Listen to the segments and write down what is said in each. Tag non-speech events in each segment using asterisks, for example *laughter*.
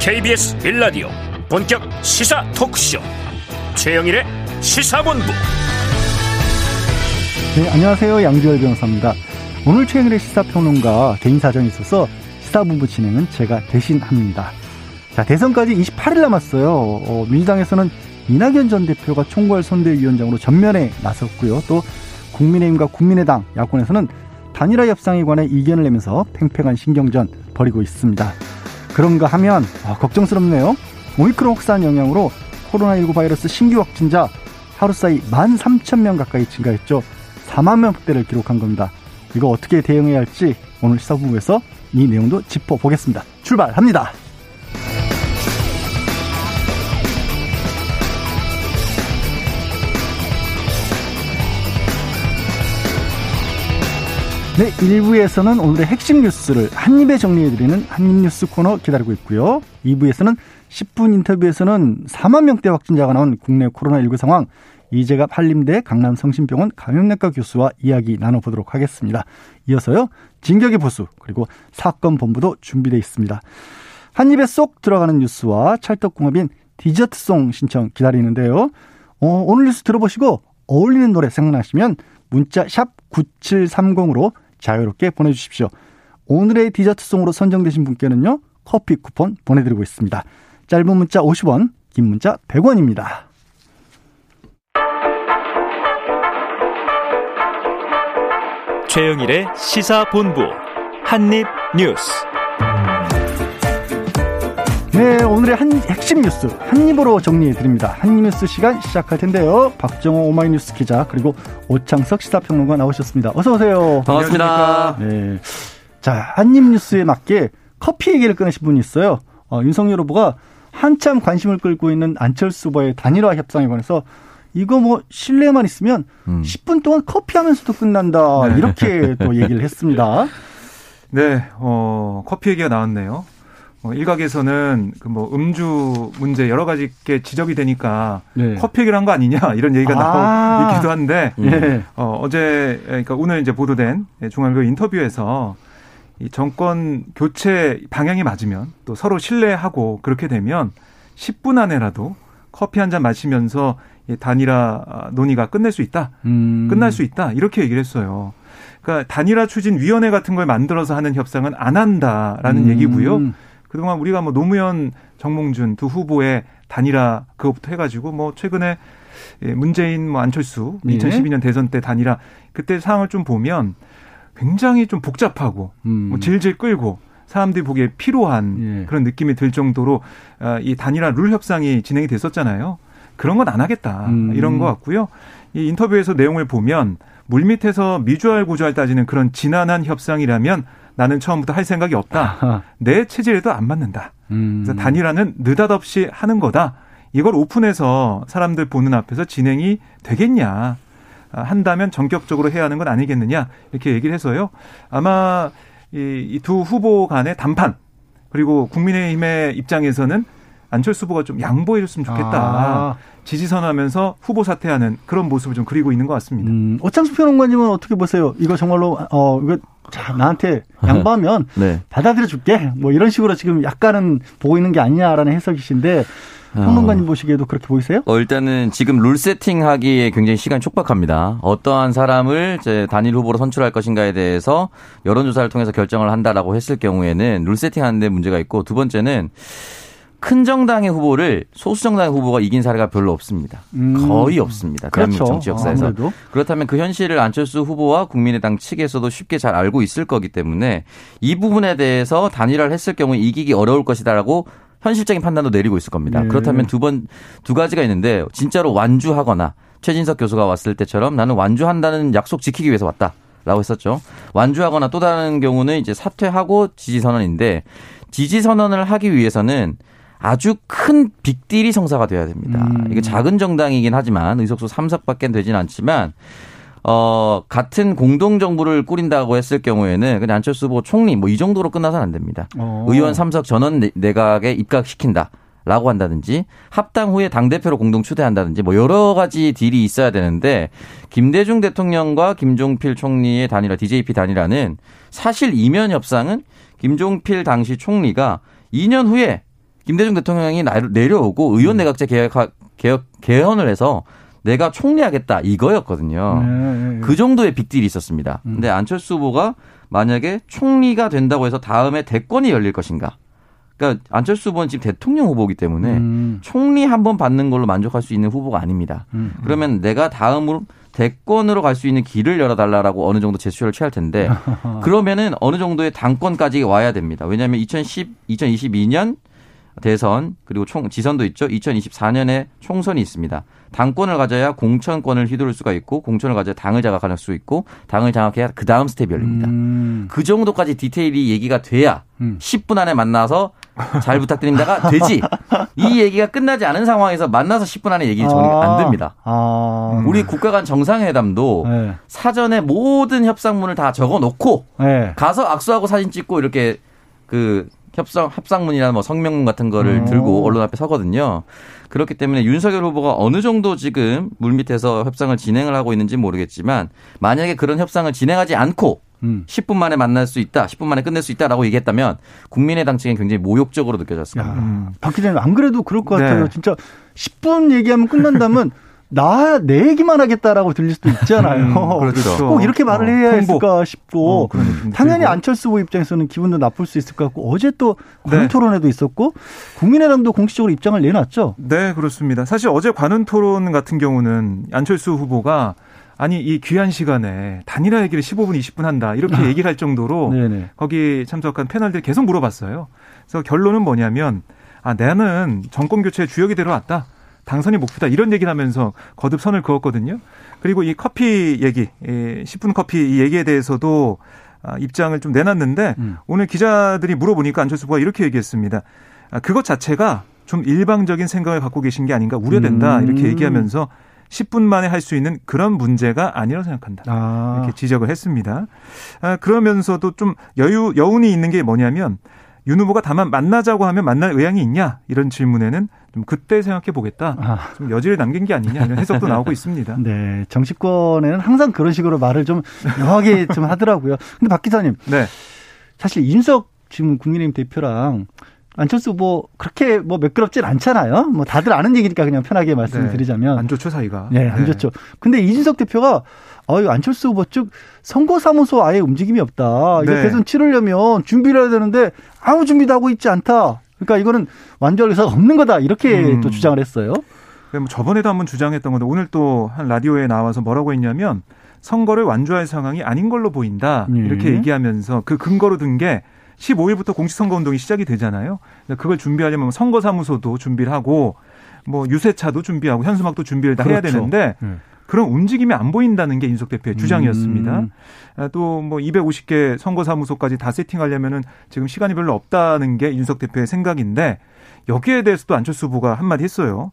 KBS 빌라디오 본격 시사 토크쇼 최영일의 시사본부 네, 안녕하세요. 양주열 변호사입니다. 오늘 최영일의 시사평론가 개인 사정이 있어서 시사본부 진행은 제가 대신합니다. 자, 대선까지 28일 남았어요. 어, 민주당에서는 이낙연 전 대표가 총괄 선대위원장으로 전면에 나섰고요. 또 국민의힘과 국민의당 야권에서는 단일화 협상에 관해 이견을 내면서 팽팽한 신경전 벌이고 있습니다. 그런가 하면 아, 걱정스럽네요. 오미크론 확산 영향으로 코로나19 바이러스 신규 확진자 하루 사이 13,000명 가까이 증가했죠. 4만 명대를 기록한 겁니다. 이거 어떻게 대응해야 할지 오늘 시사본부에서 이 내용도 짚어보겠습니다. 출발합니다. 네, 1부에서는 오늘의 핵심 뉴스를 한입에 정리해드리는 한입뉴스 코너 기다리고 있고요. 2부에서는 10분 인터뷰에서는 4만 명대 확진자가 나온 국내 코로나19 상황, 이재갑 한림대 강남성심병원 감염내과 교수와 이야기 나눠보도록 하겠습니다. 이어서요, 진격의 보수, 그리고 사건 본부도 준비되어 있습니다. 한입에 쏙 들어가는 뉴스와 찰떡궁합인 디저트송 신청 기다리는데요. 어, 오늘 뉴스 들어보시고 어울리는 노래 생각나시면 문자 샵 9730으로 자유롭게 보내주십시오. 오늘의 디저트송으로 선정되신 분께는요, 커피 쿠폰 보내드리고 있습니다. 짧은 문자 50원, 긴 문자 100원입니다. 최영일의 시사본부 한입뉴스 네, 오늘의 한 핵심 뉴스 한 입으로 정리해 드립니다. 한입뉴스 시간 시작할 텐데요. 박정호 오마이뉴스 기자 그리고 오창석 시사평론가 나오셨습니다. 어서 오세요. 반갑습니다. 네, 자 한입 뉴스에 맞게 커피 얘기를 꺼내신 분이 있어요. 어, 윤석열 후보가 한참 관심을 끌고 있는 안철수 후보의 단일화 협상에 관해서 이거 뭐 신뢰만 있으면 음. 10분 동안 커피 하면서도 끝난다 네. 이렇게 또 얘기를 했습니다. *laughs* 네, 어, 커피 얘기가 나왔네요. 어, 일각에서는 그 뭐 음주 문제 여러 가지 게 지적이 되니까 네. 커피 얘기를 한 거 아니냐 이런 얘기가 아~ 나오고 있기도 한데 네. 어, 어제 그러니까 오늘 이제 보도된 중앙교 인터뷰에서 이 정권 교체 방향이 맞으면 또 서로 신뢰하고 그렇게 되면 10분 안에라도 커피 한 잔 마시면서 단일화 논의가 끝낼 수 있다. 음. 끝날 수 있다. 이렇게 얘기를 했어요. 그러니까 단일화 추진 위원회 같은 걸 만들어서 하는 협상은 안 한다라는 음. 얘기고요. 그동안 우리가 뭐 노무현 정몽준 두 후보의 단일화 그것부터 해가지고 뭐 최근에 예, 문재인 뭐 안철수 예. 2012년 대선 때 단일화 그때 상황을 좀 보면 굉장히 좀 복잡하고 음. 뭐 질질 끌고 사람들이 보기에 피로한 예. 그런 느낌이 들 정도로 아, 이 단일화 룰 협상이 진행이 됐었잖아요. 그런 건 안 하겠다 음. 이런 것 같고요. 이 인터뷰에서 내용을 보면 물밑에서 미주알 고주알 따지는 그런 지난한 협상이라면 나는 처음부터 할 생각이 없다. 아하. *laughs* 내 체질에도 안 맞는다. 음. 그래서 단일화는 느닷없이 하는 거다. 이걸 오픈해서 사람들 보는 앞에서 진행이 되겠냐. 아, 한다면 전격적으로 해야 하는 건 아니겠느냐. 이렇게 얘기를 해서요. 아마 이두 후보 간의 담판 그리고 국민의힘의 입장에서는 안철수 후보가 좀 양보해 줬으면 좋겠다. 아. 지지선하면서 후보 사퇴하는 그런 모습을 좀 그리고 있는 것 같습니다. 음, 오창수 평론가님은 어떻게 보세요? 이거 정말로 어 이거 자, 나한테 양보하면 네. 받아들여 줄게. 뭐 이런 식으로 지금 약간은 보고 있는 게 아니냐라는 해석이신데 평론가님 어. 보시기에도 그렇게 보이세요? 어, 일단은 지금 룰 세팅하기에 굉장히 시간이 촉박합니다. 어떠한 사람을 이제 단일 후보로 선출할 것인가에 대해서 여론조사를 통해서 결정을 한다라고 했을 경우에는 룰 세팅하는데 문제가 있고 두 번째는 큰 정당의 후보를 소수 정당의 후보가 이긴 사례가 별로 없습니다. 음. 거의 없습니다. 대한민국 그렇죠. 정치 역사에서. 아무래도. 그렇다면 그 현실을 안철수 후보와 국민의당 측에서도 쉽게 잘 알고 있을 거기 때문에 이 부분에 대해서 단일화를 했을 경우에 이기기 어려울 것이다라고 현실적인 판단도 내리고 있을 겁니다. 네. 그렇다면 두 번, 두 가지가 있는데 진짜로 완주하거나 최진석 교수가 왔을 때처럼 나는 완주한다는 약속 지키기 위해서 왔다. 라고 했었죠. 완주하거나 또 다른 경우는 이제 사퇴하고 지지선언인데 지지선언을 하기 위해서는 아주 큰 빅딜이 성사가 돼야 됩니다. 음. 이게 작은 정당이긴 하지만 의석수 3석밖에 되진 않지만 어, 같은 공동정부를 꾸린다고 했을 경우에는 그냥 안철수 후보 총리 뭐 이 정도로 끝나서는 안 됩니다. 어. 의원 3석 전원 내각에 입각시킨다. 라고 한다든지 합당 후에 당대표로 공동 추대한다든지 뭐 여러 가지 딜이 있어야 되는데 김대중 대통령과 김종필 총리의 단일화 DJP 단일화는 사실 이면 협상은 김종필 당시 총리가 2년 후에 김대중 대통령이 내려오고 의원 음. 내각제 개혁, 개혁 개헌을 해서 내가 총리하겠다 이거였거든요. 네, 네, 네. 그 정도의 빅딜이 있었습니다. 음. 근데 안철수 후보가 만약에 총리가 된다고 해서 다음에 대권이 열릴 것인가? 그러니까 안철수 후보는 지금 대통령 후보이기 때문에 음. 총리 한 번 받는 걸로 만족할 수 있는 후보가 아닙니다. 음. 그러면 내가 다음으로 대권으로 갈 수 있는 길을 열어달라라고 어느 정도 제스처를 취할 텐데 *laughs* 그러면은 어느 정도의 당권까지 와야 됩니다. 왜냐하면 2010, 2022년 대선 그리고 총 지선도 있죠. 2024년에 총선이 있습니다. 당권을 가져야 공천권을 휘두를 수가 있고 공천을 가져야 당을 장악할 수 있고 당을 장악해야 그 다음 스텝이 열립니다. 음. 그 정도까지 디테일이 얘기가 돼야 음. 10분 안에 만나서 잘 부탁드립니다가 *laughs* 되지. 이 얘기가 끝나지 않은 상황에서 만나서 10분 안에 얘기 정리가 안 아. 됩니다. 아. 우리 국가 간 정상회담도 네. 사전에 모든 협상문을 다 적어 놓고 네. 가서 악수하고 사진 찍고 이렇게 그 협상 합상문이나 뭐 성명문 같은 거를 오. 들고 언론 앞에 서거든요. 그렇기 때문에 윤석열 후보가 어느 정도 지금 물밑에서 협상을 진행을 하고 있는지 모르겠지만 만약에 그런 협상을 진행하지 않고 음. 10분 만에 만날 수 있다, 10분 만에 끝낼 수 있다라고 얘기했다면 국민의당 측엔 굉장히 모욕적으로 느껴졌습니다. 야, 음. 박 기자님 안 그래도 그럴 것 네. 같아요. 진짜 10분 얘기하면 끝난다면 *laughs* 나, 내 얘기만 하겠다라고 들릴 수도 있잖아요. 음, 그렇죠. *laughs* 꼭 이렇게 말을 어, 해야 했을까 싶고. 어, 당연히 안철수 후보 입장에서는 기분도 나쁠 수 있을 것 같고, 어제 또 관훈 네. 토론회도 있었고, 국민의당도 공식적으로 입장을 내놨죠. 네, 그렇습니다. 사실 어제 관훈 토론 같은 경우는 안철수 후보가 아니 이 귀한 시간에 단일화 얘기를 15분 20분 한다 이렇게 아. 얘기를 할 정도로. 거기 참석한 패널들 계속 물어봤어요. 그래서 결론은 뭐냐면 아 나는 정권 교체 주역이 되러왔다. 당선이 목표다 이런 얘기를 하면서 거듭 선을 그었거든요. 그리고 이 커피 얘기, 이 10분 커피 이 얘기에 대해서도 아, 입장을 좀 내놨는데 음. 오늘 기자들이 물어보니까 안철수 후보가 이렇게 얘기했습니다. 아, 그것 자체가 좀 일방적인 생각을 갖고 계신 게 아닌가 우려된다 음. 이렇게 얘기하면서 10분 만에 할 수 있는 그런 문제가 아니라고 생각한다. 아. 이렇게 지적을 했습니다. 아, 그러면서도 좀 여유, 여운이 있는 게 뭐냐면 윤 후보가 다만 만나자고 하면 만날 의향이 있냐 이런 질문에는 좀 그때 생각해 보겠다. 아. 좀 여지를 남긴 게 아니냐 이런 해석도 *laughs* 나오고 있습니다. 네, 정치권에는 항상 그런 식으로 말을 좀 묘하게 좀 하더라고요. 근데 박 기자님, 네. 사실 인석 지금 국민의힘 대표랑 안철수 뭐 그렇게 뭐 매끄럽진 않잖아요. 뭐 다들 아는 얘기니까 그냥 편하게 말씀드리자면 네, 안 좋죠 사이가. 네, 안 네. 좋죠. 근데 이준석 대표가 어유 안철수 후보 쪽 선거사무소 아예 움직임이 없다. 이거 네. 대선 치르려면 준비를 해야 되는데 아무 준비도 하고 있지 않다. 그러니까 이거는 완전 의사가 없는 거다. 이렇게 음. 또 주장을 했어요. 뭐 저번에도 한번 주장했던 건데 오늘 또 한 라디오에 나와서 뭐라고 했냐면 선거를 완주할 상황이 아닌 걸로 보인다. 이렇게 음. 얘기하면서 그 근거로 든 게 15일부터 공식선거 운동이 시작이 되잖아요. 그걸 준비하려면 선거사무소도 준비를 하고 뭐 유세차도 준비하고 현수막도 준비를 다 그렇죠. 해야 되는데 네. 그런 움직임이 안 보인다는 게 인석 대표의 주장이었습니다. 음. 아, 또뭐 250개 선거사무소까지 다 세팅하려면은 지금 시간이 별로 없다는 게 인석 대표의 생각인데 여기에 대해서도 안철수 후보가 한마디 했어요.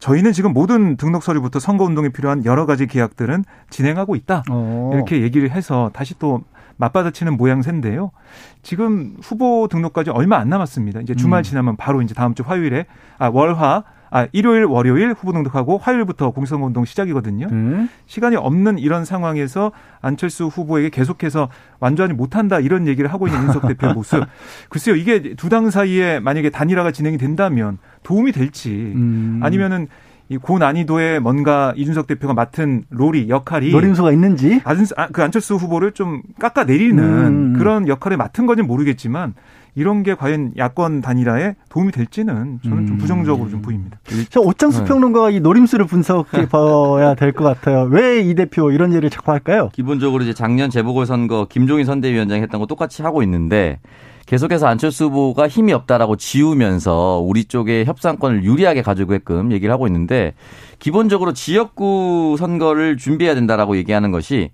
저희는 지금 모든 등록 서류부터 선거 운동에 필요한 여러 가지 계약들은 진행하고 있다. 오. 어. 이렇게 얘기를 해서 다시 또 맞받아치는 모양새인데요. 지금 후보 등록까지 얼마 안 남았습니다. 이제 주말 음. 지나면 바로 이제 다음 주 화요일에 아 월화 아 일요일 월요일 후보 등록하고 화요일부터 공선거 운동 시작이거든요. 음. 시간이 없는 이런 상황에서 안철수 후보에게 계속해서 완전히 못한다 이런 얘기를 하고 있는 윤석 대표의 *laughs* 모습. 글쎄요 이게 두 당 사이에 만약에 단일화가 진행이 된다면 도움이 될지 음. 아니면은 이 고난이도의 뭔가 이준석 대표가 맡은 롤이 역할이 노림수가 있는지 아, 그 안철수 후보를 좀 깎아내리는 음. 그런 역할을 맡은 건지 모르겠지만 이런 게 과연 야권 단일화에 도움이 될지는 저는 좀 음. 부정적으로 좀 보입니다. 저 오창수 네. 평론가가 이 노림수를 분석해 봐야 될 것 같아요. 왜 이 대표 이런 얘기를 자꾸 할까요? 기본적으로 이제 작년 재보궐선거 김종인 선대위원장이 했던 거 똑같이 하고 있는데 계속해서 안철수 후보가 힘이 없다라고 지우면서 우리 쪽에 협상권을 유리하게 가지고게끔 얘기를 하고 있는데 기본적으로 지역구 선거를 준비해야 된다라고 얘기하는 것이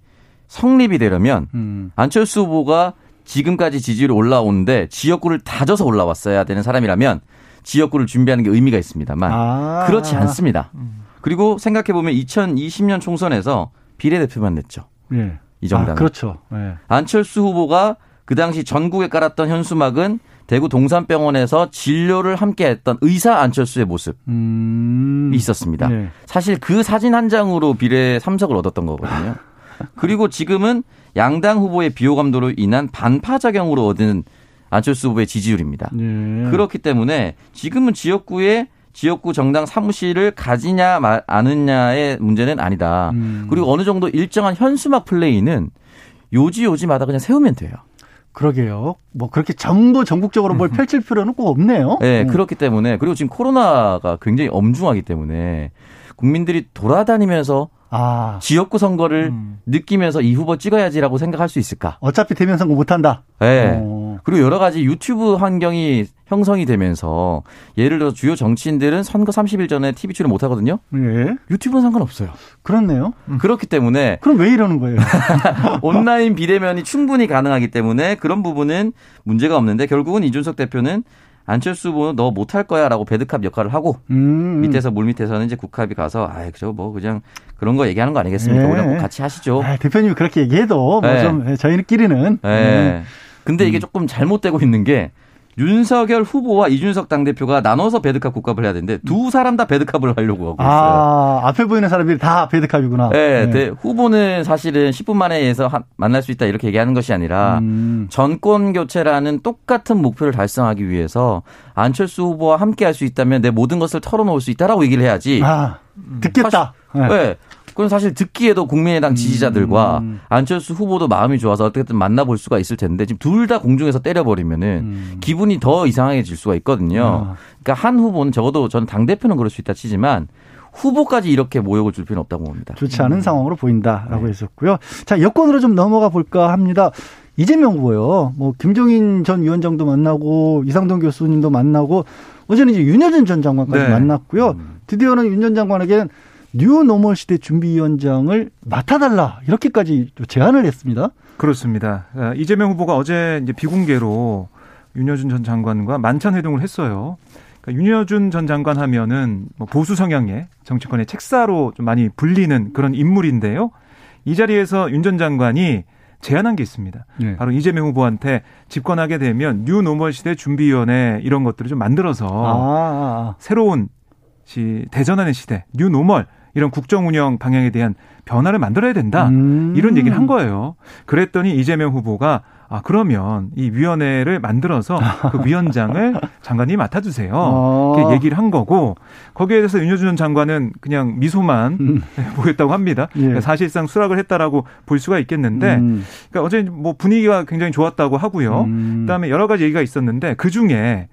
성립이 되려면 음. 안철수 후보가 지금까지 지지율이 올라오는데 지역구를 다져서 올라왔어야 되는 사람이라면 지역구를 준비하는 게 의미가 있습니다만 아. 그렇지 않습니다. 그리고 생각해 보면 2020년 총선에서 비례대표만 냈죠. 네. 이 정당. 아, 그렇죠. 네. 안철수 후보가 그 당시 전국에 깔았던 현수막은 대구 동산병원에서 진료를 함께 했던 의사 안철수의 모습이 음... 있었습니다. 네. 사실 그 사진 한 장으로 비례 3석을 얻었던 거거든요. 그리고 지금은 양당 후보의 비호감도로 인한 반파 작용으로 얻은 안철수 후보의 지지율입니다. 네. 그렇기 때문에 지금은 지역구에 지역구 정당 사무실을 가지냐 않느냐의 문제는 아니다. 음. 그리고 어느 정도 일정한 현수막 플레이는 요지 요지마다 그냥 세우면 돼요. 그러게요. 뭐 그렇게 전부 전국적으로 뭘 음. 펼칠 필요는 꼭 없네요. 네, 음. 그렇기 때문에 그리고 지금 코로나가 굉장히 엄중하기 때문에 국민들이 돌아다니면서 아. 지역구 선거를 음. 느끼면서 이 후보 찍어야지라고 생각할 수 있을까? 어차피 대면 선거 못 한다. 네. 오. 그리고 여러 가지 유튜브 환경이 형성이 되면서 예를 들어 주요 정치인들은 선거 30일 전에 TV 출연 못 하거든요. 예. 유튜브는 상관없어요. 그렇네요. 음. 그렇기 때문에 그럼 왜 이러는 거예요? *laughs* 온라인 비대면이 충분히 가능하기 때문에 그런 부분은 문제가 없는데 결국은 이준석 대표는 안철수 후보는 너 못할 거야 라고 배드캅 역할을 하고 음. 밑에서 물 밑에서는 이제 국합이 가서 아 그죠 뭐 그냥 그런 거 얘기하는 거 아니겠습니까? 네. 우리 같이 하시죠. 아, 대표님이 그렇게 얘기해도 뭐좀 네. 저희는끼리는. 네. 음. 근데 이게 조금 잘못되고 있는 게 윤석열 후보와 이준석 당대표가 나눠서 배드캅 국갑을 해야 되는데 두 사람 다 배드캅을 하려고 하고 있어요. 아, 앞에 보이는 사람들이 다 배드캅이구나. 네, 네. 후보는 사실은 10분 만에 해서 만날 수 있다 이렇게 얘기하는 것이 아니라 음. 정권 교체라는 똑같은 목표를 달성하기 위해서 안철수 후보와 함께 할 수 있다면 내 모든 것을 털어놓을 수 있다라고 얘기를 해야지. 아, 듣겠다. 사실, 네. 네. 그건 사실 듣기에도 국민의당 지지자들과 음. 안철수 후보도 마음이 좋아서 어떻게든 만나볼 수가 있을 텐데 지금 둘 다 공중에서 때려버리면은 음. 기분이 더 이상해질 수가 있거든요. 아. 그러니까 한 후보는 적어도 저는 당 대표는 그럴 수 있다 치지만 후보까지 이렇게 모욕을 줄 필요는 없다고 봅니다. 좋지 않은 음. 상황으로 보인다라고 네. 했었고요. 자 여권으로 좀 넘어가 볼까 합니다. 이재명 후보요. 뭐 김종인 전 위원장도 만나고 이상동 교수님도 만나고 어제는 이제 윤여준 전 장관까지 네. 만났고요. 음. 드디어는 윤 전 장관에게는 뉴노멀 시대 준비위원장을 맡아달라 이렇게까지 제안을 했습니다. 그렇습니다. 아, 이재명 후보가 어제 이제 비공개로 윤여준 전 장관과 만찬 회동을 했어요. 그러니까 윤여준 전 장관 하면은 뭐 보수 성향의 정치권의 책사로 좀 많이 불리는 그런 인물인데요. 이 자리에서 윤 전 장관이 제안한 게 있습니다. 네. 바로 이재명 후보한테 집권하게 되면 뉴 노멀 시대 준비위원회 이런 것들을 좀 만들어서 아, 아, 아. 새로운 시 대전환 시대 뉴 노멀 이런 국정 운영 방향에 대한 변화를 만들어야 된다. 음. 이런 얘기를 한 거예요. 그랬더니 이재명 후보가 아 그러면 이 위원회를 만들어서 그 *laughs* 위원장을 장관이 맡아주세요. 어. 이렇게 얘기를 한 거고 거기에 대해서 윤여준 전 장관은 그냥 미소만 음. *laughs* 보였다고 합니다. 예. 그러니까 사실상 수락을 했다라고 볼 수가 있겠는데, 음. 그러니까 어제 뭐 분위기가 굉장히 좋았다고 하고요. 음. 그다음에 여러 가지 얘기가 있었는데 그 중에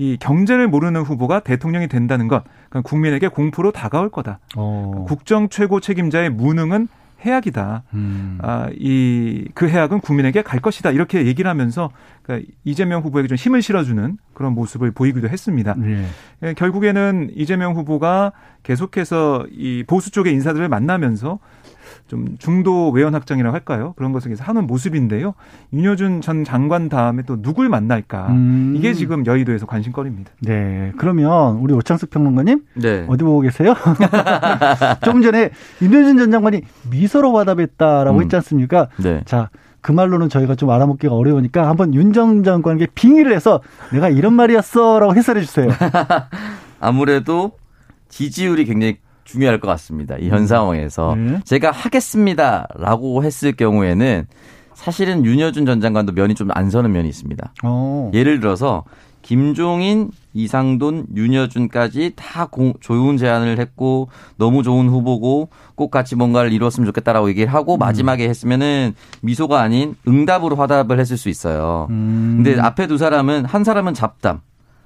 이 경제를 모르는 후보가 대통령이 된다는 것, 그러니까 국민에게 공포로 다가올 거다. 어. 국정 최고 책임자의 무능은 해악이다. 음. 아, 이, 그 해악은 국민에게 갈 것이다. 이렇게 얘기를 하면서 그러니까 이재명 후보에게 좀 힘을 실어주는 그런 모습을 보이기도 했습니다. 네. 예, 결국에는 이재명 후보가 계속해서 이 보수 쪽의 인사들을 만나면서 좀 중도 외연 확장이라고 할까요? 그런 것을 하는 모습인데요. 윤여준 전 장관 다음에 또 누굴 만날까? 음. 이게 지금 여의도에서 관심거리입니다. 네. 그러면 우리 오창숙 평론가님 네. 어디 보고 계세요? *laughs* 좀 전에 윤여준 전 장관이 미소로 화답했다라고 음. 했지 않습니까? 네. 자. 그 말로는 저희가 좀 알아먹기가 어려우니까 한번 윤 전 장관에게 빙의를 해서 내가 이런 말이었어라고 해설해 주세요. *laughs* 아무래도 지지율이 굉장히 중요할 것 같습니다. 이현 음. 상황에서 네. 제가 하겠습니다라고 했을 경우에는 사실은 윤여준 전 장관도 면이 좀 안 서는 면이 있습니다. 오. 어. 예를 들어서 김종인, 이상돈, 윤여준까지 다 고, 좋은 제안을 했고 너무 좋은 후보고 꼭 같이 뭔가를 이루었으면 좋겠다라고 얘기를 하고 음. 마지막에 했으면은 미소가 아닌 응답으로 화답을 했을 수 있어요. 음. 근데 앞에 두 사람은 한 사람은 잡담,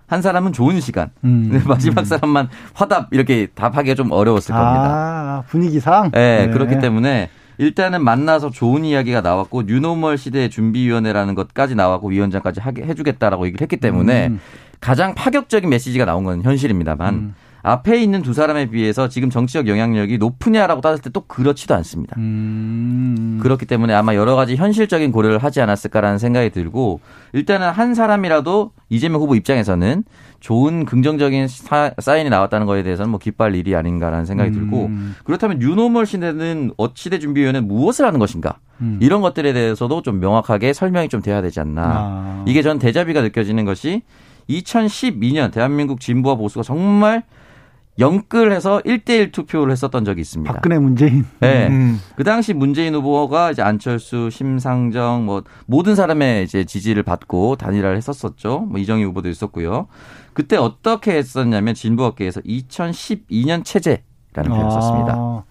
한 사람은 좋은 시간. 음. 마지막 사람만 화답 이렇게 답하기가 좀 어려웠을 겁니다. 아, 분위기상? 네, 네, 그렇기 때문에 일단은 만나서 좋은 이야기가 나왔고 뉴노멀 시대 준비위원회라는 것까지 나왔고 위원장까지 하게 해주겠다라고 얘기를 했기 때문에 음. 가장 파격적인 메시지가 나온 건 현실입니다만 음. 앞에 있는 두 사람에 비해서 지금 정치적 영향력이 높으냐라고 따졌을 때또 그렇지도 않습니다. 음. 그렇기 때문에 아마 여러 가지 현실적인 고려를 하지 않았을까라는 생각이 들고 일단은 한 사람이라도 이재명 후보 입장에서는 좋은 긍정적인 사, 인이 나왔다는 거에 대해서는 뭐 기뻐할 일이 아닌가라는 생각이 음. 들고 그렇다면 뉴노멀 시대는 어치대 준비위원회는 무엇을 하는 것인가 음. 이런 것들에 대해서도 좀 명확하게 설명이 좀 돼야 되지 않나 아. 이게 전 대자비가 느껴지는 것이 2012년 대한민국 진보와 보수가 정말 영끌해서 1대1 투표를 했었던 적이 있습니다. 박근혜 문재인. 네. 음. 그 당시 문재인 후보가 이제 안철수, 심상정 뭐 모든 사람의 이제 지지를 받고 단일화를 했었었죠. 뭐 이정희 후보도 있었고요. 그때 어떻게 했었냐면 진보업계에서 2012년 체제라는 표현을 아. 썼습니다.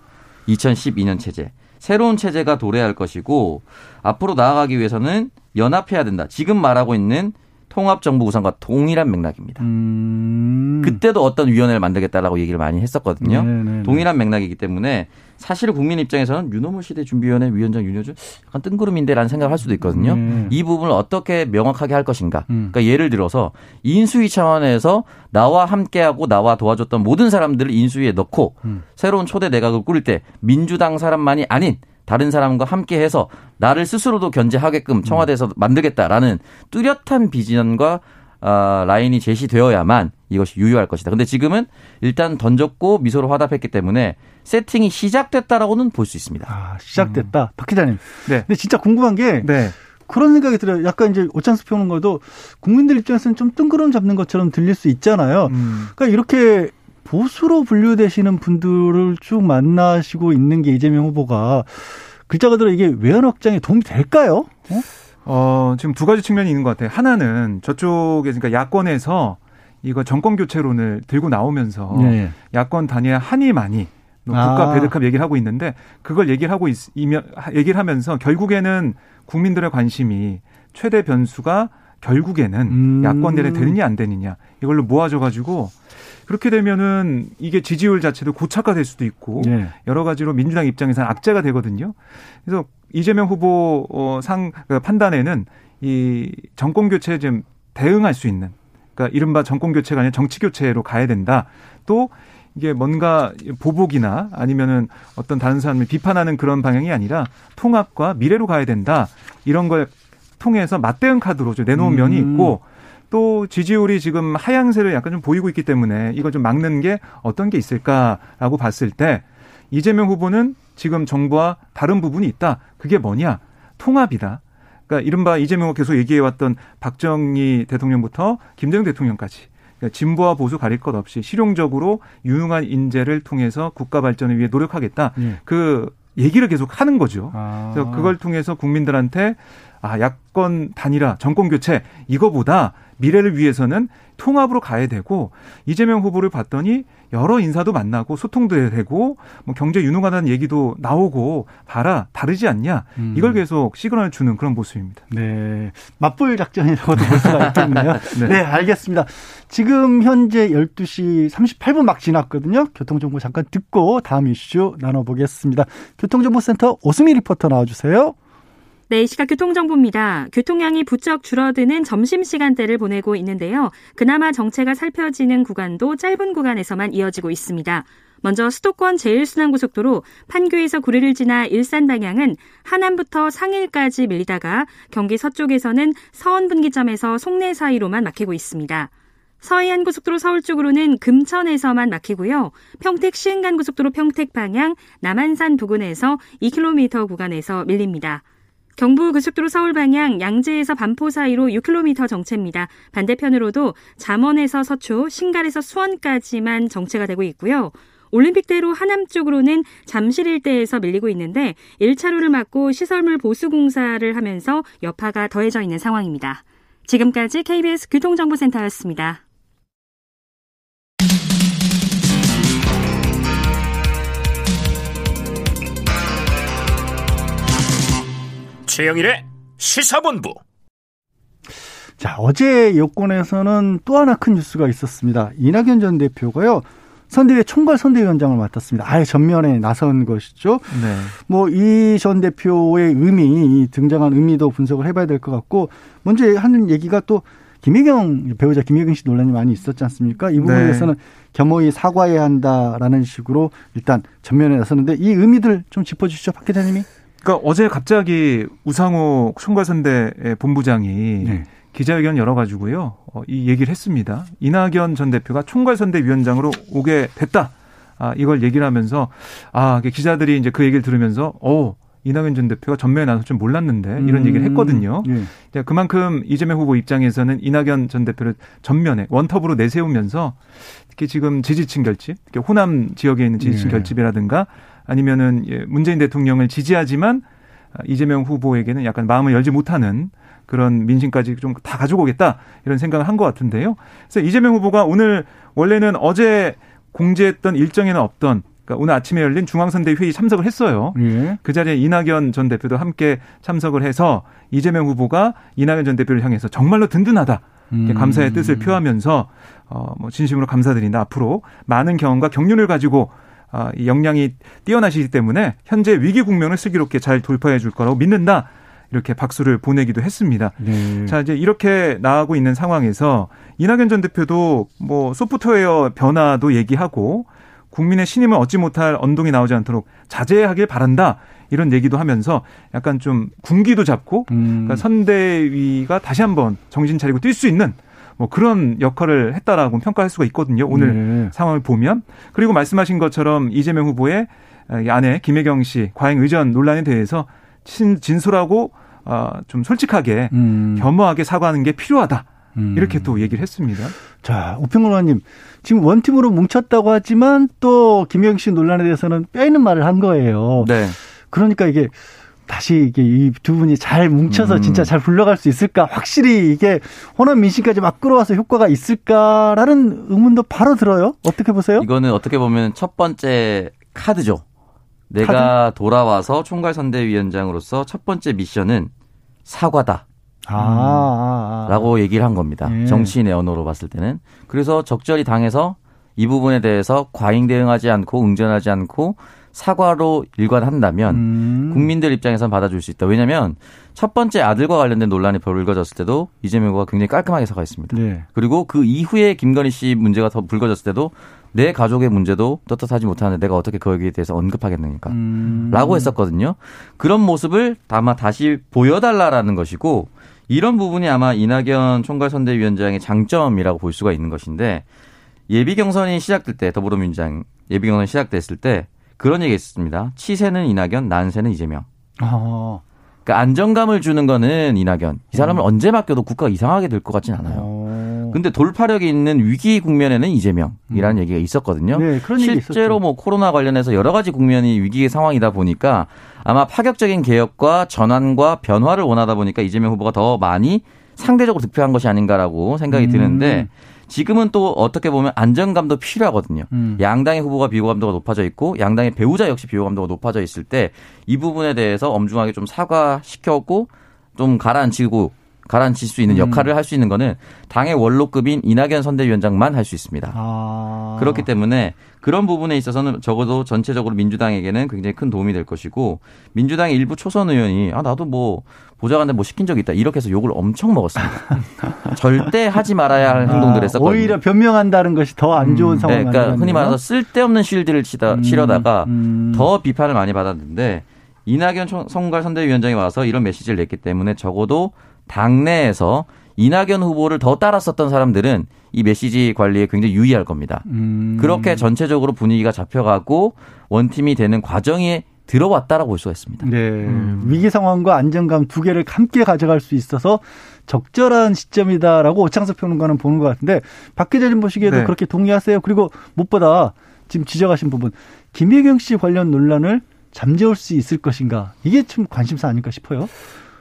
2012년 체제. 새로운 체제가 도래할 것이고 앞으로 나아가기 위해서는 연합해야 된다. 지금 말하고 있는 통합정부 구성과 동일한 맥락입니다. 음. 그때도 어떤 위원회를 만들겠다라고 얘기를 많이 했었거든요. 네네네. 네, 네. 동일한 맥락이기 때문에 사실 국민 입장에서는 윤호무 시대 준비위원회 위원장 윤여준 약간 뜬구름인데라는 생각을 할 수도 있거든요. 네. 이 부분을 어떻게 명확하게 할 것인가. 음. 그러니까 예를 들어서 인수위 차원에서 나와 함께하고 나와 도와줬던 모든 사람들을 인수위에 넣고 음. 새로운 초대 내각을 꾸릴 때 민주당 사람만이 아닌 다른 사람과 함께 해서 나를 스스로도 견제하게끔 청와대에서 만들겠다라는 뚜렷한 비전과 어, 라인이 제시되어야만 이것이 유효할 것이다. 근데 지금은 일단 던졌고 미소로 화답했기 때문에 세팅이 시작됐다라고는 볼 수 있습니다. 아, 시작됐다. 음. 박 기자님. 네. 근데 진짜 궁금한 게 네. 그런 생각이 들어요. 약간 이제 오찬스 펴는 것도 국민들 입장에서는 좀 뜬구름 잡는 것처럼 들릴 수 있잖아요. 음. 그러니까 이렇게 보수로 분류되시는 분들을 쭉 만나시고 있는 게 이재명 후보가 글자 그대로 이게 외연 확장에 도움이 될까요? 어? 어, 지금 두 가지 측면이 있는 것 같아요. 하나는 저쪽에 그러니까 야권에서 이거 정권 교체론을 들고 나오면서 네. 야권 단위의 한이 많이 국가 아. 배드캅 얘기를 하고 있는데 그걸 얘기를 하고 있으면 얘기를 하면서 결국에는 국민들의 관심이 최대 변수가 결국에는 음. 야권 내에 되느냐 안 되느냐 이걸로 모아져 가지고 그렇게 되면은 이게 지지율 자체도 고착화될 수도 있고 네. 여러 가지로 민주당 입장에서는 악재가 되거든요. 그래서 이재명 후보 어, 상그 판단에는 이 정권 교체에 좀 대응할 수 있는 그러니까 이른바 정권 교체가 아니라 정치 교체로 가야 된다. 또 이게 뭔가 보복이나 아니면은 어떤 다른 사람을 비판하는 그런 방향이 아니라 통합과 미래로 가야 된다. 이런 걸 통해서 맞대응 카드로 좀 내놓은 음. 면이 있고 또 지지율이 지금 하향세를 약간 좀 보이고 있기 때문에 이걸 좀 막는 게 어떤 게 있을까라고 봤을 때 이재명 후보는 지금 정부와 다른 부분이 있다. 그게 뭐냐? 통합이다. 그러니까 이른바 이재명 후보 계속 얘기해왔던 박정희 대통령부터 김대중 대통령까지 그러니까 진보와 보수 가릴 것 없이 실용적으로 유능한 인재를 통해서 국가 발전을 위해 노력하겠다. 예. 그 얘기를 계속 하는 거죠. 아. 그래서 그걸 통해서 국민들한테 아, 야권 단일화, 정권 교체 이거보다 미래를 위해서는 통합으로 가야 되고 이재명 후보를 봤더니 여러 인사도 만나고 소통도 되고 뭐 경제 유능하다는 얘기도 나오고 봐라 다르지 않냐 음. 이걸 계속 시그널을 주는 그런 모습입니다. 네, 맞불 작전이라고도 볼 수가 있겠네요. *laughs* 네. 네, 알겠습니다. 지금 현재 12시 38분 막 지났거든요. 교통정보 잠깐 듣고 다음 이슈 나눠보겠습니다. 교통정보센터 오승미 리포터 나와주세요. 네, 시각 교통정보입니다. 교통량이 부쩍 줄어드는 점심시간대를 보내고 있는데요. 그나마 정체가 살펴지는 구간도 짧은 구간에서만 이어지고 있습니다. 먼저 수도권 제1순환고속도로 판교에서 구리를 지나 일산 방향은 하남부터 상일까지 밀리다가 경기 서쪽에서는 서원 분기점에서 송내 사이로만 막히고 있습니다. 서해안 고속도로 서울 쪽으로는 금천에서만 막히고요. 평택 시흥간 고속도로 평택 방향 남한산 부근에서 2km 구간에서 밀립니다. 경부 고속도로 서울 방향 양재에서 반포 사이로 6km 정체입니다. 반대편으로도 잠원에서 서초, 신갈에서 수원까지만 정체가 되고 있고요. 올림픽대로 하남 쪽으로는 잠실 일대에서 밀리고 있는데 1차로를 막고 시설물 보수 공사를 하면서 여파가 더해져 있는 상황입니다. 지금까지 KBS 교통정보센터였습니다. 최영일의 시사본부. 자, 어제 여권에서는 또 하나 큰 뉴스가 있었습니다. 이낙연 전 대표가요. 선대위 총괄 선대위원장을 맡았습니다. 아예 전면에 나선 것이죠. 네. 뭐이 전 대표의 의미, 등장한 의미도 분석을 해봐야 될 것 같고 먼저 하는 얘기가 또 김혜경 배우자 김혜경 씨 논란이 많이 있었지 않습니까? 이 부분에 네. 대해서는 겸허히 사과해야 한다라는 식으로 일단 전면에 나섰는데 이 의미들 좀 짚어주시죠, 박 기자님이. 그러니까 어제 갑자기 우상호 총괄선대 본부장이 네. 기자회견 열어가지고요 어, 이 얘기를 했습니다. 이낙연 전 대표가 총괄선대위원장으로 오게 됐다. 아, 이걸 얘기를 하면서 아 기자들이 이제 그 얘기를 들으면서 어 이낙연 전 대표가 전면에 나서 좀 몰랐는데 이런 음. 얘기를 했거든요. 예. 그만큼 이재명 후보 입장에서는 이낙연 전 대표를 전면에 원톱으로 내세우면서 특히 지금 지지층 결집, 호남 지역에 있는 지지층 예. 결집이라든가 아니면은 예, 문재인 대통령을 지지하지만 이재명 후보에게는 약간 마음을 열지 못하는 그런 민심까지 좀 다 가지고 오겠다 이런 생각을 한 것 같은데요. 그래서 이재명 후보가 오늘 원래는 어제 공지했던 일정에는 없던 그러니까 오늘 아침에 열린 중앙선대 회의 참석을 했어요. 예. 그 자리에 이낙연 전 대표도 함께 참석을 해서 이재명 후보가 이낙연 전 대표를 향해서 정말로 든든하다. 음. 감사의 뜻을 표하면서 어뭐 진심으로 감사드린다. 앞으로 많은 경험과 경륜을 가지고 아, 이 역량이 뛰어나시기 때문에 현재 위기 국면을 슬기롭게 잘 돌파해 줄 거라고 믿는다. 이렇게 박수를 보내기도 했습니다. 네. 자, 이제 이렇게 나가고 있는 상황에서 이낙연 전 대표도 뭐 소프트웨어 변화도 얘기하고 국민의 신임을 얻지 못할 언동이 나오지 않도록 자제하길 바란다. 이런 얘기도 하면서 약간 좀 군기도 잡고 음. 그러니까 선대위가 다시 한번 정신 차리고 뛸 수 있는 뭐 그런 역할을 했다라고 평가할 수가 있거든요. 오늘 네. 상황을 보면 그리고 말씀하신 것처럼 이재명 후보의 아내 김혜경 씨 과잉 의전 논란에 대해서 친, 진솔하고 어, 좀 솔직하게 음. 겸허하게 사과하는 게 필요하다. 음. 이렇게 또 얘기를 했습니다. 자, 우평론 의원님. 지금 원팀으로 뭉쳤다고 하지만 또 김영 씨 논란에 대해서는 빼있는 말을 한 거예요. 네. 그러니까 이게 다시 이게 이 두 분이 잘 뭉쳐서 음. 진짜 잘 불러갈 수 있을까? 확실히 이게 호남 민심까지 막 끌어와서 효과가 있을까라는 의문도 바로 들어요. 어떻게 보세요? 이거는 어떻게 보면 첫 번째 카드죠. 내가 카드? 돌아와서 총괄 선대위원장으로서 첫 번째 미션은 사과다. 아, 아, 아. 라고 얘기를 한 겁니다. 예. 정치인의 언어로 봤을 때는. 그래서 적절히 당해서 이 부분에 대해서 과잉 대응하지 않고 응전하지 않고 사과로 일관한다면 음. 국민들 입장에선 받아줄 수 있다. 왜냐하면 첫 번째 아들과 관련된 논란이 불거졌을 때도 이재명 후보가 굉장히 깔끔하게 사과했습니다. 네. 그리고 그 이후에 김건희 씨 문제가 더 불거졌을 때도 내 가족의 문제도 떳떳하지 못하는데 내가 어떻게 거기에 대해서 언급하겠느니까 음. 라고 했었거든요. 그런 모습을 아마 다시 보여달라라는 것이고 이런 부분이 아마 이낙연 총괄선대위원장의 장점이라고 볼 수가 있는 것인데 예비 경선이 시작될 때 더불어민주당 예비 경선이 시작됐을 때 그런 얘기 했습니다. 치세는 이낙연, 난세는 이재명. 아. 그러니까 안정감을 주는 거는 이낙연. 이 사람을 음. 언제 맡겨도 국가가 이상하게 될 것 같진 않아요. 어. 근데 돌파력이 있는 위기 국면에는 이재명이라는 음. 얘기가 있었거든요. 네, 실제로 뭐 코로나 관련해서 여러 가지 국면이 위기의 상황이다 보니까 아마 파격적인 개혁과 전환과 변화를 원하다 보니까 이재명 후보가 더 많이 상대적으로 득표한 것이 아닌가라고 생각이 음. 드는데 지금은 또 어떻게 보면 안정감도 필요하거든요. 음. 양당의 후보가 비호 감도가 높아져 있고 양당의 배우자 역시 비호 감도가 높아져 있을 때 이 부분에 대해서 엄중하게 좀 사과시켰고 좀 가라앉히고 가라앉힐 수 있는 음. 역할을 음. 할수 있는 거는 당의 원로급인 이낙연 선대위원장만 할 수 있습니다. 아. 그렇기 때문에 그런 부분에 있어서는 적어도 전체적으로 민주당에게는 굉장히 큰 도움이 될 것이고 민주당의 일부 초선 의원이 아 나도 뭐 보좌관들 뭐 시킨 적이 있다 이렇게 해서 욕을 엄청 먹었습니다. *laughs* 절대 하지 말아야 할 행동들을 아, 했었거든요. 오히려 변명한다는 것이 더 안 좋은 음. 상황이 네, 그러니까 흔히 말해서 쓸데없는 실드를 치다 음. 치려다가 음. 더 비판을 많이 받았는데 이낙연 총괄 선대위원장이 와서 이런 메시지를 냈기 때문에 적어도 당내에서 이낙연 후보를 더 따랐었던 사람들은 이 메시지 관리에 굉장히 유의할 겁니다. 음. 그렇게 전체적으로 분위기가 잡혀가고 원팀이 되는 과정이 들어왔다라고 볼 수가 있습니다. 네. 음. 위기 상황과 안정감 두 개를 함께 가져갈 수 있어서 적절한 시점이다라고 오창석 평론가는 보는 것 같은데 박 기자님 보시기에도 네. 그렇게 동의하세요? 그리고 무엇보다 지금 지적하신 부분 김혜경 씨 관련 논란을 잠재울 수 있을 것인가 이게 좀 관심사 아닐까 싶어요.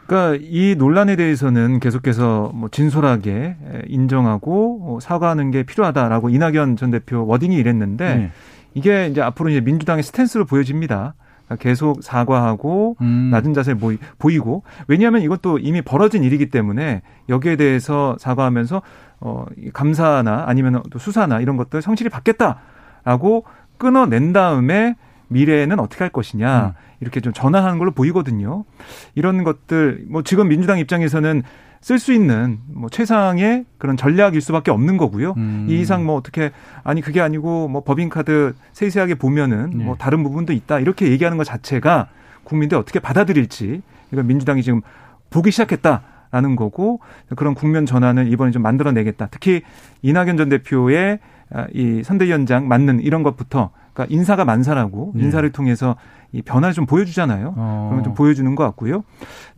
그러니까 이 논란에 대해서는 계속해서 뭐 진솔하게 인정하고 뭐 사과하는 게 필요하다라고 이낙연 전 대표 워딩이 이랬는데 네. 이게 이제 앞으로 이제 민주당의 스탠스로 보여집니다. 그러니까 계속 사과하고 음. 낮은 자세를 보이, 보이고 왜냐하면 이것도 이미 벌어진 일이기 때문에 여기에 대해서 사과하면서 어 감사나 아니면 또 수사나 이런 것들 성실히 받겠다라고 끊어낸 다음에 미래에는 어떻게 할 것이냐 음. 이렇게 좀 전환하는 걸로 보이거든요. 이런 것들 뭐 지금 민주당 입장에서는 쓸 수 있는 뭐 최상의 그런 전략일 수밖에 없는 거고요. 음. 이 이상 뭐 어떻게 아니 그게 아니고 뭐 법인카드 세세하게 보면은 네. 뭐 다른 부분도 있다 이렇게 얘기하는 것 자체가 국민들이 어떻게 받아들일지 이건 민주당이 지금 보기 시작했다. 라는 거고 그런 국면 전환을 이번에 좀 만들어내겠다. 특히 이낙연 전 대표의 이 선대위원장 맞는 이런 것부터 그러니까 인사가 만사라고 네. 인사를 통해서 이 변화를 좀 보여주잖아요. 어. 그러면 좀 보여주는 것 같고요.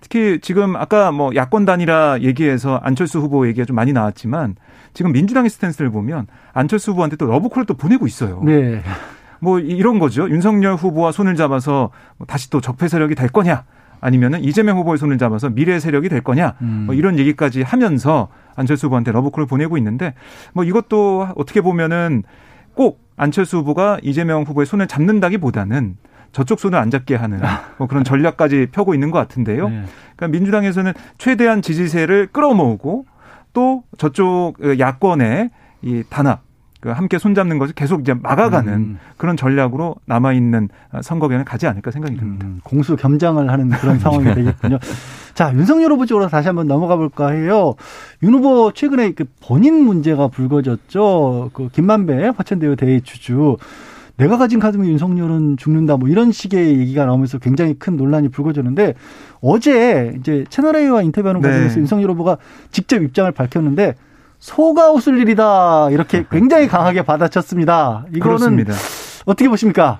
특히 지금 아까 뭐 야권 단일화 얘기해서 안철수 후보 얘기가 좀 많이 나왔지만 지금 민주당의 스탠스를 보면 안철수 후보한테 또 러브콜을 또 보내고 있어요. 네. 뭐 이런 거죠. 윤석열 후보와 손을 잡아서 뭐 다시 또 적폐 세력이 될 거냐? 아니면은 이재명 후보의 손을 잡아서 미래 세력이 될 거냐? 음. 뭐 이런 얘기까지 하면서 안철수 후보한테 러브콜을 보내고 있는데 뭐 이것도 어떻게 보면은 꼭 안철수 후보가 이재명 후보의 손을 잡는다기보다는 저쪽 손을 안 잡게 하는 뭐 그런 전략까지 펴고 있는 것 같은데요. 네. 그러니까 민주당에서는 최대한 지지세를 끌어모으고 또 저쪽 야권의 이 단합 그 함께 손잡는 것을 계속 이제 막아가는 음. 그런 전략으로 남아 있는 선거경을 가지 않을까 생각이 듭니다. 음, 공수 겸장을 하는 그런 상황이 *laughs* 네. 되겠군요. 자 윤석열 후보 쪽으로 다시 한번 넘어가 볼까 해요. 윤 후보 최근에 그 본인 문제가 불거졌죠. 그 김만배 화천대유 대주주. 내가 가진 카드면 윤석열은 죽는다 뭐 이런 식의 얘기가 나오면서 굉장히 큰 논란이 불거졌는데 어제 이제 채널A와 인터뷰하는 네. 과정에서 윤석열 후보가 직접 입장을 밝혔는데 소가 웃을 일이다 이렇게 *laughs* 굉장히 강하게 받아쳤습니다. 이거는 그렇습니다. 어떻게 보십니까?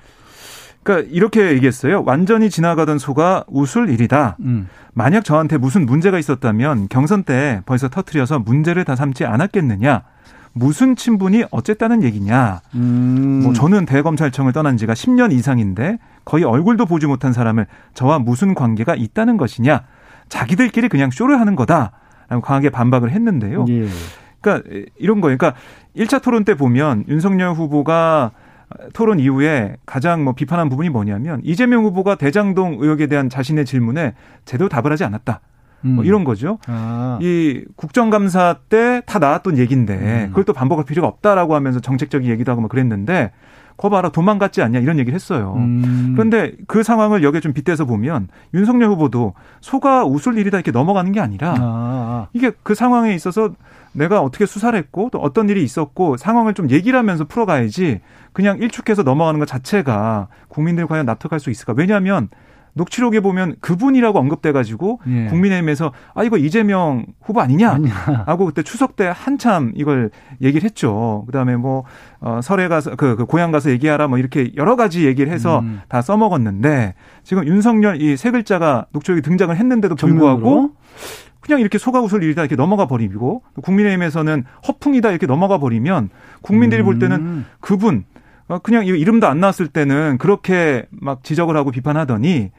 그러니까 이렇게 얘기했어요. 완전히 지나가던 소가 웃을 일이다. 음. 만약 저한테 무슨 문제가 있었다면 경선 때 벌써 터트려서 문제를 다 삼지 않았겠느냐. 무슨 친분이 어쨌다는 얘기냐. 음. 뭐 저는 대검찰청을 떠난 지가 10년 이상인데 거의 얼굴도 보지 못한 사람을 저와 무슨 관계가 있다는 것이냐. 자기들끼리 그냥 쇼를 하는 거다. 라고 강하게 반박을 했는데요. 예. 그러니까 이런 거예요. 그러니까 1차 토론 때 보면 윤석열 후보가 토론 이후에 가장 뭐 비판한 부분이 뭐냐면 이재명 후보가 대장동 의혹에 대한 자신의 질문에 제대로 답을 하지 않았다. 뭐 음. 뭐 이런 거죠. 아. 이 국정감사 때 다 나왔던 얘기인데 음. 그걸 또 반복할 필요가 없다라고 하면서 정책적인 얘기도 하고 막 그랬는데 거 봐라 도망갔지 않냐 이런 얘기를 했어요. 음. 그런데 그 상황을 여기에 좀 빗대서 보면 윤석열 후보도 소가 웃을 일이다 이렇게 넘어가는 게 아니라 아. 이게 그 상황에 있어서 내가 어떻게 수사를 했고 또 어떤 일이 있었고 상황을 좀 얘기를 하면서 풀어가야지 그냥 일축해서 넘어가는 것 자체가 국민들이 과연 납득할 수 있을까? 왜냐하면 녹취록에 보면 그분이라고 언급돼가지고 예. 국민의힘에서 아 이거 이재명 후보 아니냐 하고 그때 추석 때 한참 이걸 얘기를 했죠. 그다음에 뭐 어, 설에 가서 그, 그 고향 가서 얘기하라 뭐 이렇게 여러 가지 얘기를 해서 음. 다 써먹었는데 지금 윤석열 이 세 글자가 녹취록에 등장을 했는데도 불구하고 정면으로? 그냥 이렇게 속아웃을 일이다 이렇게 넘어가 버리고 국민의힘에서는 허풍이다 이렇게 넘어가 버리면 국민들이 음. 볼 때는 음. 그분 어, 그냥 이름도 안 나왔을 때는 그렇게 막 지적을 하고 비판하더니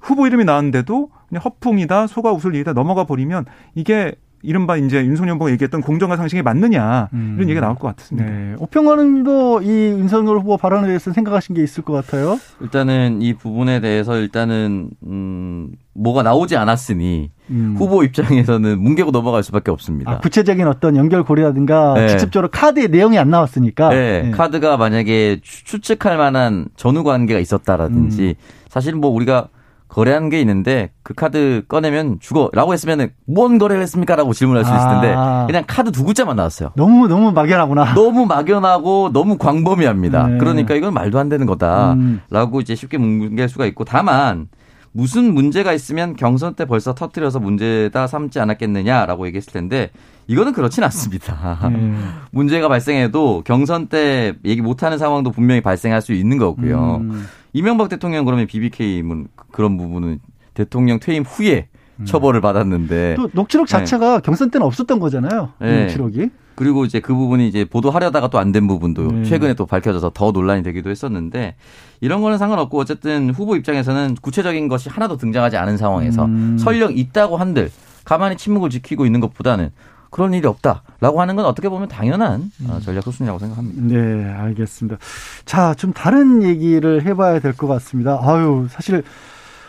후보 이름이 나왔는데도 그냥 허풍이다, 소가 웃을 일이다 넘어가 버리면 이게 이른바 이제 윤석열 후보가 얘기했던 공정과 상식에 맞느냐 음. 이런 얘기가 나올 것 같습니다. 네. 오평관님도 이 윤석열 후보 발언에 대해서 생각하신 게 있을 것 같아요. 일단은 이 부분에 대해서 일단은 음 뭐가 나오지 않았으니 음. 후보 입장에서는 뭉개고 넘어갈 수밖에 없습니다. 아, 구체적인 어떤 연결고리라든가 네. 직접적으로 카드의 내용이 안 나왔으니까. 네. 네. 카드가 만약에 추측할 만한 전후 관계가 있었다라든지 음. 사실 뭐 우리가 거래한 게 있는데 그 카드 꺼내면 죽어라고 했으면은 뭔 거래를 했습니까라고 질문할 수 있을 텐데 아. 그냥 카드 두 글자만 나왔어요. 너무 너무 막연하구나. 너무 막연하고 너무 광범위합니다. 네. 그러니까 이건 말도 안 되는 거다라고 음. 이제 쉽게 뭉갤 수가 있고 다만 무슨 문제가 있으면 경선 때 벌써 터트려서 문제다 삼지 않았겠느냐라고 얘기했을 텐데 이거는 그렇진 않습니다. 음. *laughs* 문제가 발생해도 경선 때 얘기 못하는 상황도 분명히 발생할 수 있는 거고요. 음. 이명박 대통령 그러면 BBK문 그런 부분은 대통령 퇴임 후에 음. 처벌을 받았는데 또 녹취록 네. 자체가 네. 경선 때는 없었던 거잖아요. 네. 녹취록이. 그리고 이제 그 부분이 이제 보도하려다가 또 안 된 부분도 네. 최근에 또 밝혀져서 더 논란이 되기도 했었는데 이런 거는 상관없고 어쨌든 후보 입장에서는 구체적인 것이 하나도 등장하지 않은 상황에서 음. 설령 있다고 한들 가만히 침묵을 지키고 있는 것보다는 그런 일이 없다라고 하는 건 어떻게 보면 당연한 어, 음. 전략 소순이라고 생각합니다. 네, 알겠습니다. 자, 좀 다른 얘기를 해봐야 될 것 같습니다. 아유, 사실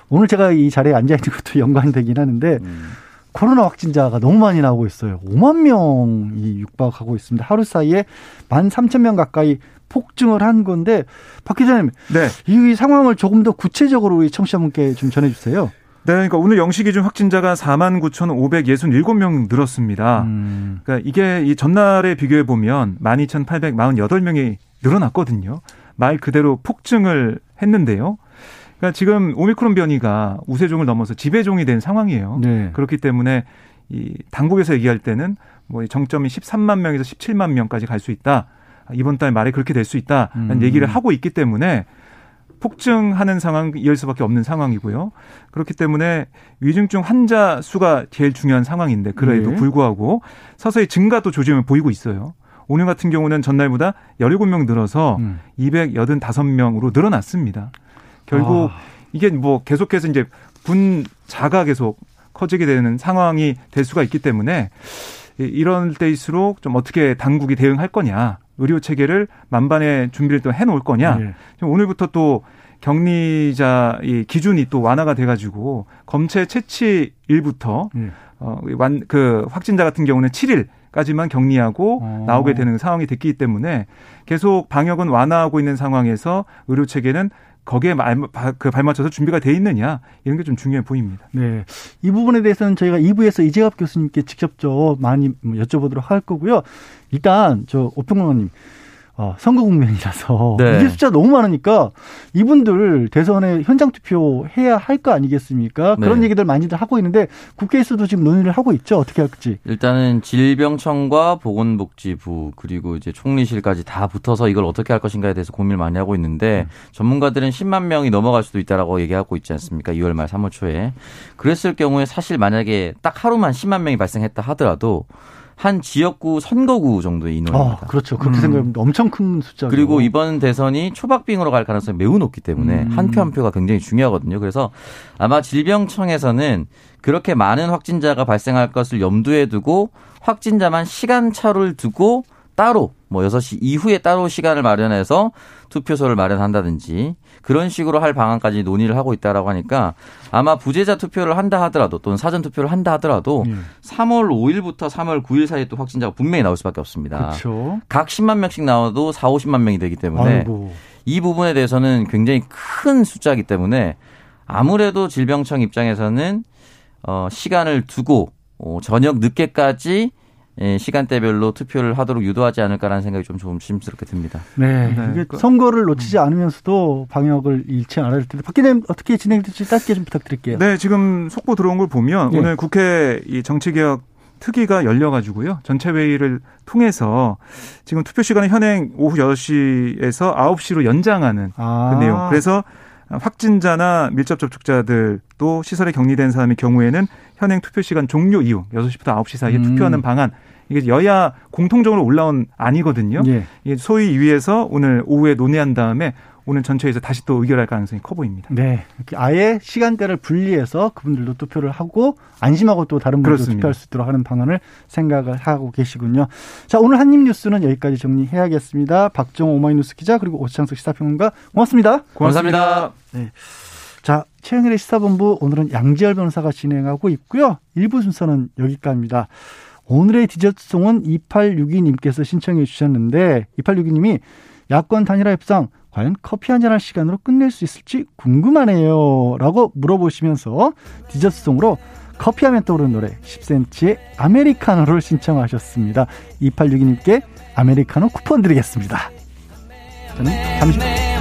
오늘 제가 이 자리에 앉아 있는 *laughs* 것도 연관되긴 하는데 음. 코로나 확진자가 너무 많이 나오고 있어요. 5만 명이 육박하고 있습니다. 하루 사이에 1만 3천 명 가까이 폭증을 한 건데 박 기자님, 네. 이 상황을 조금 더 구체적으로 우리 청취자분께 좀 전해주세요. 네, 그러니까 오늘 영시 기준 확진자가 4만 9,567명 늘었습니다. 음. 그러니까 이게 이 전날에 비교해 보면 12,848명이 늘어났거든요. 말 그대로 폭증을 했는데요. 그러니까 지금 오미크론 변이가 우세종을 넘어서 지배종이 된 상황이에요. 네. 그렇기 때문에 이 당국에서 얘기할 때는 뭐 정점이 13만 명에서 17만 명까지 갈 수 있다. 이번 달 말에 그렇게 될 수 있다라는 음. 얘기를 하고 있기 때문에 폭증하는 상황 이을 수밖에 없는 상황이고요. 그렇기 때문에 위중증 환자 수가 제일 중요한 상황인데 그래도 네. 불구하고 서서히 증가도 조짐을 보이고 있어요. 오늘 같은 경우는 전날보다 17명 늘어서 음. 285명으로 늘어났습니다. 결국 아. 이게 뭐 계속해서 이제 분자가 계속 커지게 되는 상황이 될 수가 있기 때문에 이런 때일수록 좀 어떻게 당국이 대응할 거냐, 의료 체계를 만반의 준비를 또 해놓을 거냐. 네. 오늘부터 또 격리자 이 기준이 또 완화가 돼가지고 검체 채취 일부터 네. 어 완 그 확진자 같은 경우는 7일 까지만 격리하고 어. 나오게 되는 상황이 됐기 때문에 계속 방역은 완화하고 있는 상황에서 의료 체계는 거기에 말, 그 발맞춰서 준비가 돼 있느냐 이런 게 좀 중요해 보입니다. 네. 이 부분에 대해서는 저희가 2부에서 이재갑 교수님께 직접적 많이 여쭤보도록 할 거고요. 일단 저 오평론가님 어, 선거 국면이라서 *laughs* 네. 이게 숫자 너무 많으니까 이분들 대선에 현장 투표 해야 할 거 아니겠습니까? 그런 네. 얘기들 많이들 하고 있는데 국회에서도 지금 논의를 하고 있죠. 어떻게 할지. 일단은 질병청과 보건복지부 그리고 이제 총리실까지 다 붙어서 이걸 어떻게 할 것인가에 대해서 고민을 많이 하고 있는데 음. 전문가들은 10만 명이 넘어갈 수도 있다라고 얘기하고 있지 않습니까? 2월 말 3월 초에. 그랬을 경우에 사실 만약에 딱 하루만 10만 명이 발생했다 하더라도 한 지역구 선거구 정도의 인원입니다. 어, 그렇죠. 그렇게 음. 생각하면 엄청 큰 숫자. 그리고 이번 대선이 초박빙으로 갈 가능성이 매우 높기 때문에 음. 한표 한 표가 굉장히 중요하거든요. 그래서 아마 질병청에서는 그렇게 많은 확진자가 발생할 것을 염두에 두고 확진자만 시간 차를 두고 따로 뭐 6시 이후에 따로 시간을 마련해서 투표소를 마련한다든지 그런 식으로 할 방안까지 논의를 하고 있다라고 하니까 아마 부재자 투표를 한다 하더라도 또는 사전 투표를 한다 하더라도 예. 3월 5일부터 3월 9일 사이에 또 확진자가 분명히 나올 수밖에 없습니다. 그렇죠. 각 10만 명씩 나와도 4, 50만 명이 되기 때문에 아이고. 이 부분에 대해서는 굉장히 큰 숫자이기 때문에 아무래도 질병청 입장에서는 어 시간을 두고 어 저녁 늦게까지 예, 시간대별로 투표를 하도록 유도하지 않을까라는 생각이 좀 조심스럽게 듭니다. 네. 네. 이게 그 선거를 놓치지 않으면서도 방역을 잃지 않아야 될 텐데. 박 기자님 어떻게 진행될지 짧게 좀 부탁드릴게요. 네. 지금 속보 들어온 걸 보면 네. 오늘 국회 이 정치개혁 특위가 열려가지고요. 전체 회의를 통해서 지금 투표 시간은 현행 오후 6시에서 9시로 연장하는 아. 그 내용. 그래서 확진자나 밀접 접촉자들 또 시설에 격리된 사람의 경우에는 현행 투표 시간 종료 이후 6시부터 9시 사이에 음. 투표하는 방안 이게 여야 공통적으로 올라온 안이거든요. 예. 이게 소위 위에서 오늘 오후에 논의한 다음에 오늘 전체에서 다시 또 의결할 가능성이 커 보입니다. 네. 아예 시간대를 분리해서 그분들도 투표를 하고 안심하고 또 다른 분들도 투표할 수 있도록 하는 방안을 생각을 하고 계시군요. 자, 오늘 한입 뉴스는 여기까지 정리해야겠습니다. 박정호 오마이뉴스 기자 그리고 오창석 시사평론가 고맙습니다. 고맙습니다. 네. 자, 최영일의 시사본부 오늘은 양지열 변호사가 진행하고 있고요. 일부 순서는 여기까지입니다. 오늘의 디저트송은 2862님께서 신청해 주셨는데 2862님이 야권 단일화 협상 과연 커피 한잔할 시간으로 끝낼 수 있을지 궁금하네요. 라고 물어보시면서 디저트송으로 커피하면 떠오르는 노래 10cm의 아메리카노를 신청하셨습니다. 2862님께 아메리카노 쿠폰 드리겠습니다. 저는 잠시 후에